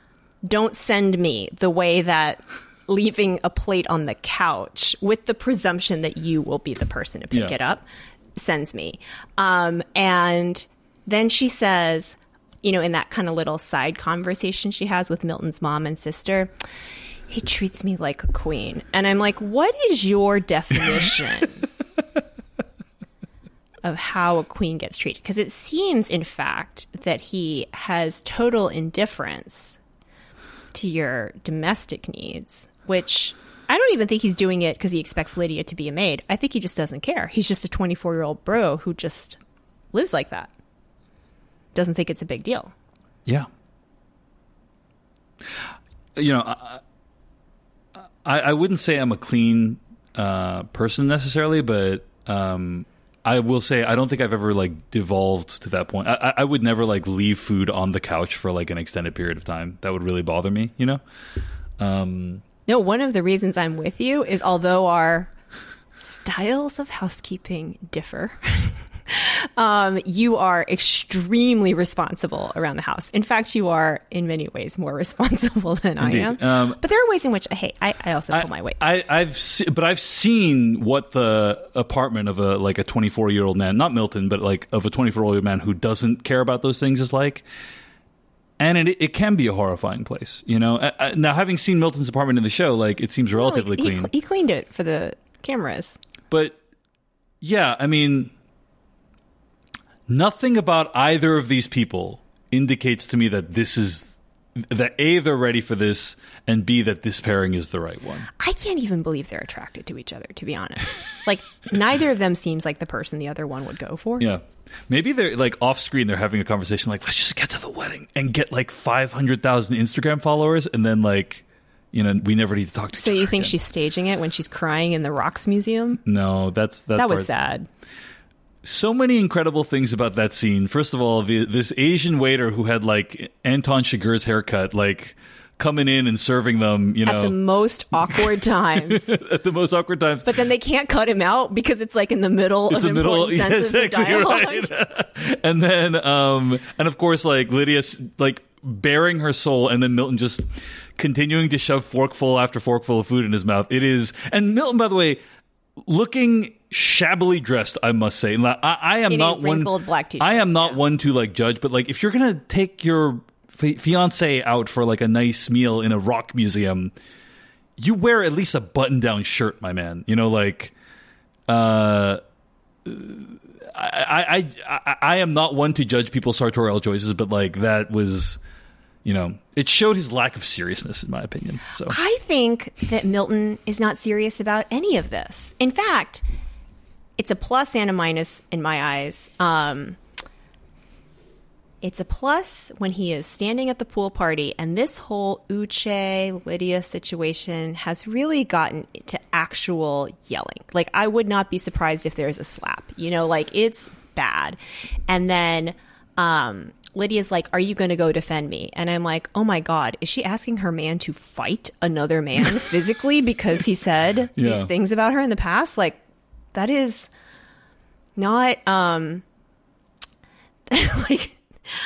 don't send me the way that leaving a plate on the couch with the presumption that you will be the person to pick Yeah. it up sends me. Um, and then she says, you know, in that kind of little side conversation she has with Milton's mom and sister, he treats me like a queen. And I'm like, what is your <laughs> definition of how a queen gets treated? Because it seems, in fact, that he has total indifference to your domestic needs, which I don't even think he's doing it because he expects Lydia to be a maid. I think he just doesn't care. He's just a 24 year old bro who just lives like that. Doesn't think it's a big deal. Yeah. You know, I, I, I wouldn't say I'm a clean uh, person necessarily, but um, I will say I don't think I've ever like devolved to that point. I, I- would never like leave food on the couch for like an extended period of time. That would really bother me. You know. Um, No, one of the reasons I'm with you is although our styles of housekeeping differ, um, you are extremely responsible around the house. In fact, you are in many ways more <laughs> responsible than Indeed. I am. Um, but there are ways in which, hey, I, I also pull my weight. I, I've se- but I've seen what the apartment of a like a 24 year old man, not Milton, but like of a 24 year old man who doesn't care about those things is like. And it, it can be a horrifying place, you know. Uh, uh, Now, having seen Milton's apartment in the show, like it seems relatively he, clean, he cleaned it for the cameras. but yeah, I mean, nothing about either of these people indicates to me that this is that a they're ready for this, and b that this pairing is the right one. I can't even believe they're attracted to each other, to be honest. like, neither of them seems like the person the other one would go for. Yeah. Maybe they're like off screen, they're having a conversation like, let's just get to the wedding and get like 500,000 Instagram followers. And then, like, you know, we never need to talk to each So you think again. she's staging it when she's crying in the Rocks Museum? No, that's, that's That was sad. So many incredible things about that scene. First of all, the, this Asian waiter who had like Anton Chigurh's haircut, like coming in and serving them, you know, At the most awkward <laughs> times. at the most awkward times. But then they can't cut him out because it's like in the middle it's of a middle, <laughs> yeah, sentences exactly of dialogue. right. <laughs> and then, um, and of course, like Lydia, like bearing her soul, and then Milton just continuing to shove forkful after forkful of food in his mouth. It is, and Milton, by the way, looking shabbily dressed, I must say. I, I am not one. black t-shirt, I am not yeah. one to like judge, but like if you're gonna take your fi- fiance out for like a nice meal in a rock museum, you wear at least a button-down shirt, my man. You know, like. Uh, I, I, I, I am not one to judge people's sartorial choices, but like that was, you know, it showed his lack of seriousness, in my opinion. So I think that Milton is not serious about any of this. In fact, it's a plus and a minus in my eyes. Um, it's a plus when he is standing at the pool party, and this whole Uche Lydia situation has really gotten to actual yelling. Like, I would not be surprised if there's a slap. You know, like it's bad. And then um, Lydia's like, Are you going to go defend me? And I'm like, Oh my God, is she asking her man to fight another man <laughs> physically because he said Yeah. these things about her in the past? Like, that is not, um, <laughs> like,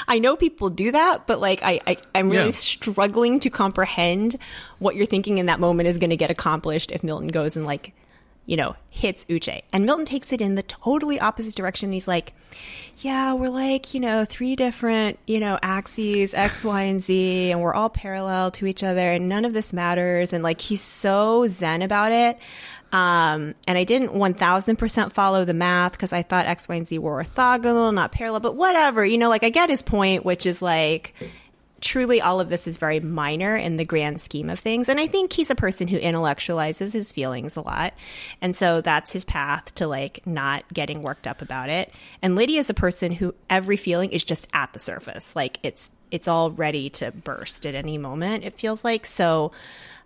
I know people do that, but like I, I I'm really Yeah. struggling to comprehend what you're thinking in that moment is going to get accomplished if Milton goes and like, you know, hits Uche. And Milton takes it in the totally opposite direction. He's like, yeah, we're like, you know, three different, you know, axes, X, Y, and Z, and we're all parallel to each other, and none of this matters. And like, he's so zen about it. Um, and I didn't 1000% follow the math because I thought X, Y, and Z were orthogonal, not parallel, but whatever. You know, like, I get his point, which is like, truly all of this is very minor in the grand scheme of things. And I think he's a person who intellectualizes his feelings a lot. And so that's his path to like not getting worked up about it. And Lydia is a person who every feeling is just at the surface. Like it's it's all ready to burst at any moment, it feels like. So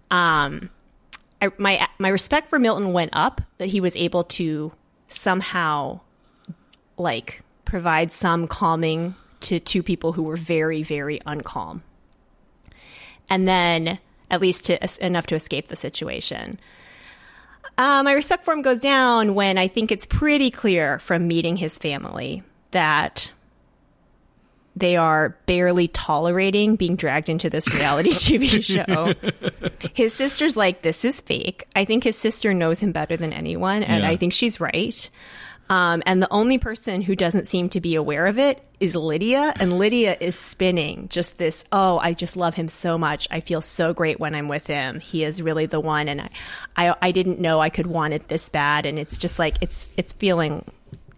um I, my my respect for Milton went up that he was able to somehow like provide some calming to two people who were very, very uncalm. And then, at least to, enough to escape the situation. Uh, my respect for him goes down when I think it's pretty clear from meeting his family that they are barely tolerating being dragged into this reality <laughs> TV show. His sister's like, this is fake. I think his sister knows him better than anyone, and Yeah. I think she's right. Um, and the only person who doesn't seem to be aware of it is Lydia. And Lydia is spinning just this, oh, I just love him so much. I feel so great when I'm with him. He is really the one. And I, I, I didn't know I could want it this bad. And it's just like, it's, it's feeling,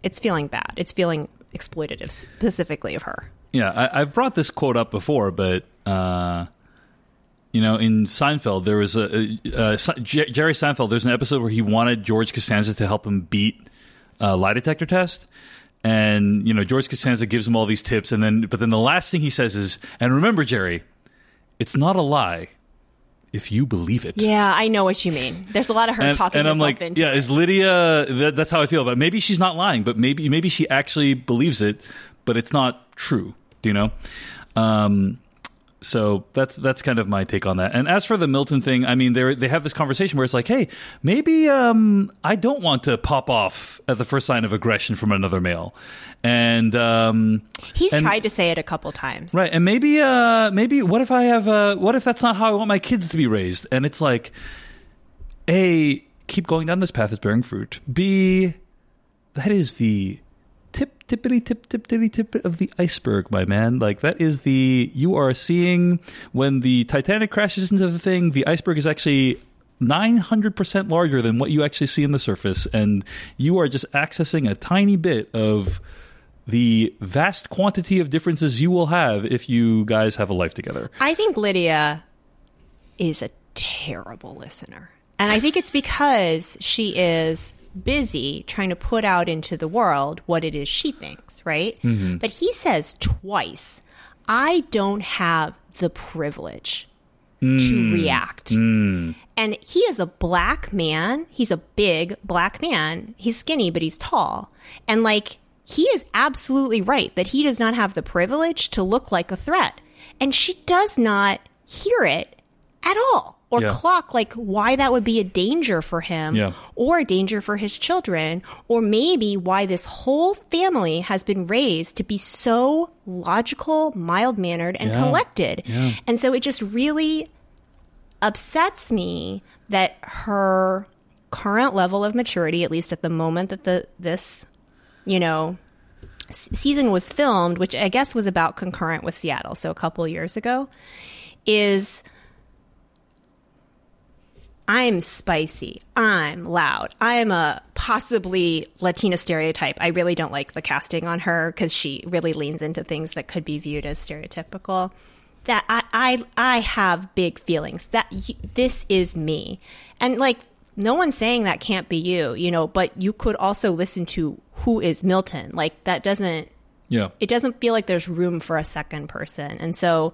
it's feeling bad. It's feeling exploitative specifically of her. Yeah, I, I've brought this quote up before, but uh, you know, in Seinfeld, there was a, a, a J- Jerry Seinfeld. There's an episode where he wanted George Costanza to help him beat a lie detector test, and you know, George Costanza gives him all these tips, and then but then the last thing he says is, "And remember, Jerry, it's not a lie if you believe it." Yeah, I know what you mean. There's a lot of her and, talking and I'm like, into yeah, it. is Lydia? That, that's how I feel about. It. Maybe she's not lying, but maybe maybe she actually believes it, but it's not true. Do you know? Um, so that's that's kind of my take on that. And as for the Milton thing, I mean, they they have this conversation where it's like, hey, maybe um, I don't want to pop off at the first sign of aggression from another male, and um, He's and- tried to say it a couple times. Right, and maybe, uh, maybe, what if I have, uh, what if that's not how I want my kids to be raised? And it's like, a, keep going down this path is bearing fruit. B, that is the tip, tippity, tip, tip, tippity, tip of the iceberg, my man. Like that is the you are seeing when the Titanic crashes into the thing. The iceberg is actually. 900% larger than what you actually see in the surface and you are just accessing a tiny bit of the vast quantity of differences you will have if you guys have a life together. I think Lydia is a terrible listener. And I think it's because she is busy trying to put out into the world what it is she thinks, right? Mm-hmm. But he says twice, I don't have the privilege to mm. react. Mm. And he is a black man. He's a big black man. He's skinny, but he's tall. And like, he is absolutely right that he does not have the privilege to look like a threat. And she does not hear it at all or Yeah. clock like why that would be a danger for him Yeah. or a danger for his children or maybe why this whole family has been raised to be so logical, mild-mannered and Yeah. collected. And so it just really upsets me that her current level of maturity, at least at the moment that the this, you know, season was filmed, which I guess was about concurrent with Seattle, so a couple years ago, is I'm spicy. I'm loud. I'm a possibly Latina stereotype. I really don't like the casting on her because she really leans into things that could be viewed as stereotypical. That I I, I have big feelings. That this is me, and like no one's saying that can't be you, you know. But you could also listen to who is Milton. Like that doesn't Yeah. it doesn't feel like there's room for a second person. And so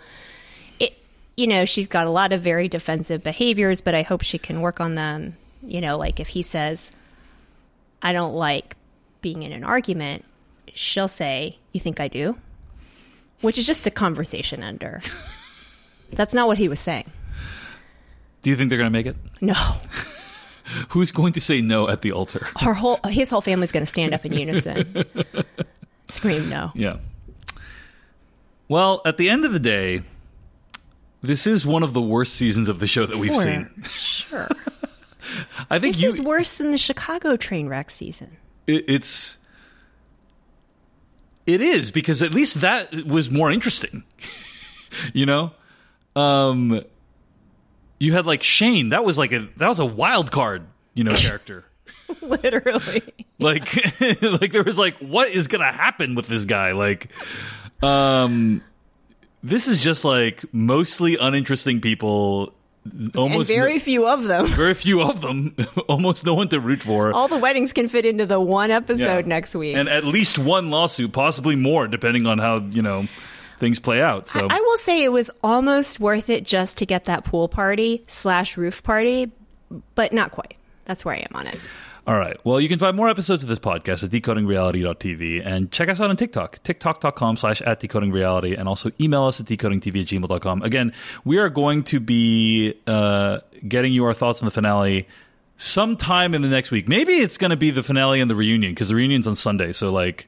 you know, she's got a lot of very defensive behaviors, but I hope she can work on them. You know, like if he says I don't like being in an argument, she'll say, "You think I do?" Which is just a conversation ender. <laughs> That's not what he was saying. Do you think they're going to make it? No. <laughs> Who's going to say no at the altar? Her whole his whole family's going to stand up in unison. <laughs> Scream no. Yeah. Well, at the end of the day, this is one of the worst seasons of the show that we've seen. Sure. <laughs> I think This you, is worse than the Chicago train wreck season. it, it's it is because at least that was more interesting. <laughs> you know, um, you had like Shane. That was like a that was a wild card. You know, character. <laughs> Literally. like like there was like what is gonna happen with this guy like um this is just like mostly uninteresting people and almost very no- few of them. very few of them <laughs> almost no one to root for All the weddings can fit into the one episode Yeah. next week. and at least one lawsuit possibly more depending on how you know things play out so I will say it was almost worth it just to get that pool party slash roof party, but not quite. That's where I am on it. All right. Well, you can find more episodes of this podcast at decodingreality.tv and check us out on TikTok, tiktok.com slash at decodingreality, and also email us at decodingtv at gmail.com. Again, we are going to be uh, getting you our thoughts on the finale sometime in the next week. Maybe it's going to be the finale and the reunion because the reunion's on Sunday. So, like,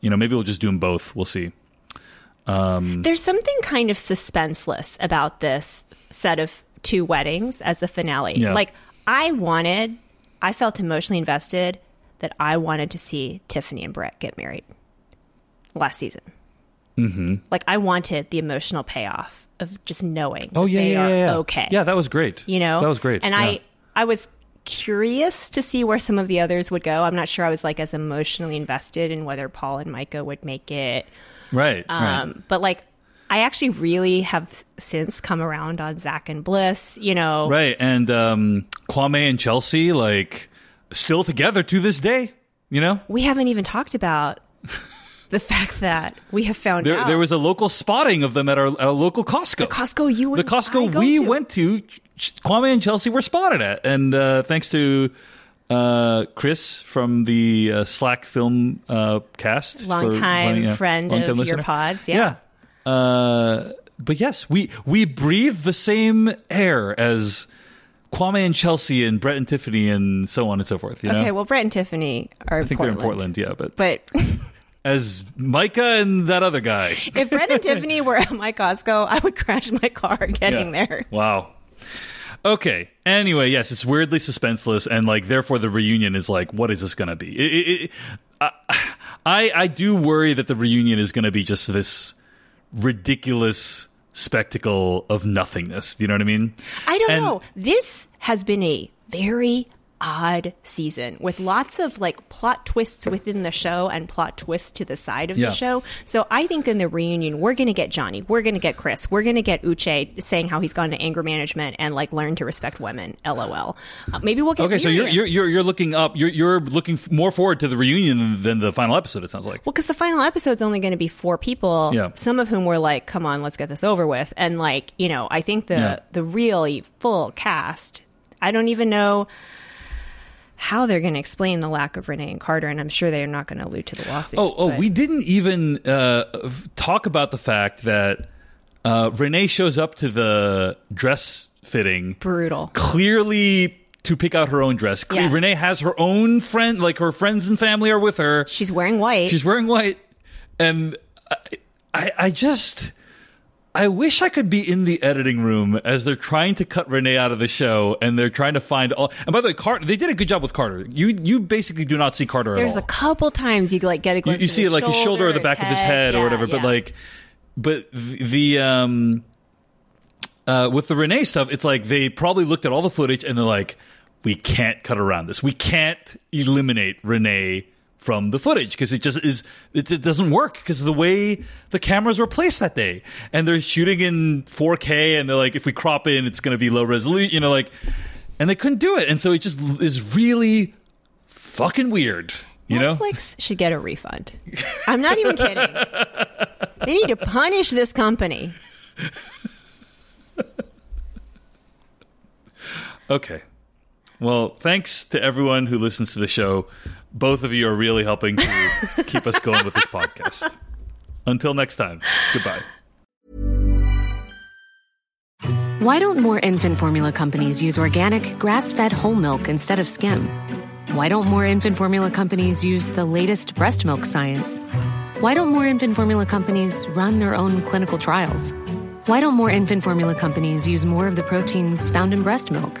you know, maybe we'll just do them both. We'll see. There's something kind of suspenseless about this set of two weddings as the finale. Yeah. Like, I wanted, I felt emotionally invested that I wanted to see Tiffany and Brett get married last season. Mm-hmm. Like, I wanted the emotional payoff of just knowing Oh, yeah, they yeah, yeah, okay. Yeah, that was great. you know That was great. and Yeah. i i was curious to see where some of the others would go i'm not sure i was like as emotionally invested in whether paul and micah would make it Right. right. um but like i actually really have since come around on zach and bliss you know Right, and um, Kwame and Chelsea like still together to this day. You know, we haven't even talked about the fact that we have found there out there was a local spotting of them at our, at a local Costco. the costco you the Costco we to. went to. Kwame and Chelsea were spotted at, and uh, thanks to uh, Chris from the uh, Slash Film uh, cast, for Longtime yeah, friend longtime of your pods, yeah. Yeah. Uh, but yes, we we breathe the same air as Kwame and Chelsea and Brett and Tiffany and so on and so forth. You know? okay well brett and tiffany are I think they're in Portland, yeah. But but <laughs> as Micah and that other guy <laughs> if brett and tiffany were at my costco i would crash my car getting Yeah. there Wow. Okay. Anyway, yes, it's weirdly suspenseless, and like therefore the reunion is like, what is this going to be? It, it, it, I I do worry that the reunion is going to be just this ridiculous spectacle of nothingness. Do you know what I mean? I don't And- know. This has been a very odd season with lots of like plot twists within the show and plot twists to the side of Yeah. the show. So I think in the reunion, we're going to get Johnny, we're going to get Chris, we're going to get Uche saying how he's gone to anger management and like learned to respect women. LOL. Uh, maybe we'll get Okay, so you're you're you're, you're looking up. You're you're looking f- more forward to the reunion than, than the final episode. It sounds like. Well, because the final episode's only going to be four people. Yeah. Some of whom were like, "Come on, let's get this over with." And like, you know, I think the Yeah. the really full cast. I don't even know how they're going to explain the lack of Renee and Carter, and I'm sure they are not going to allude to the lawsuit. Oh, oh, but- we didn't even uh, talk about the fact that uh, Renee shows up to the dress fitting brutal. clearly to pick out her own dress. Yes. Renee has her own friend, like her friends and family are with her. She's wearing white. She's wearing white, and I, I, I just, I wish I could be in the editing room as they're trying to cut Renee out of the show, and they're trying to find all. And by the way, Carter, they did a good job with Carter. You, you basically do not see Carter There's a couple times you like get a you, glimpse. you of see like his shoulder or the back of his head or Yeah, whatever, but like, but the, the um, uh, with the Renee stuff, it's like they probably looked at all the footage and they're like, we can't cut around this. We can't eliminate Renee from the footage because it just is it, it doesn't work because of the way the cameras were placed that day and they're shooting in 4k and they're like if we crop in it's going to be low resolution you know like and they couldn't do it and so it just is really fucking weird you know Netflix should get a refund. I'm not even kidding. they need to punish this company. <laughs> Okay. Well, thanks to everyone who listens to the show. Both of you are really helping to <laughs> keep us going with this podcast. Until next time, goodbye. Why don't more infant formula companies use organic, grass fed whole milk instead of skim? Why don't more infant formula companies use the latest breast milk science? Why don't more infant formula companies run their own clinical trials? Why don't more infant formula companies use more of the proteins found in breast milk?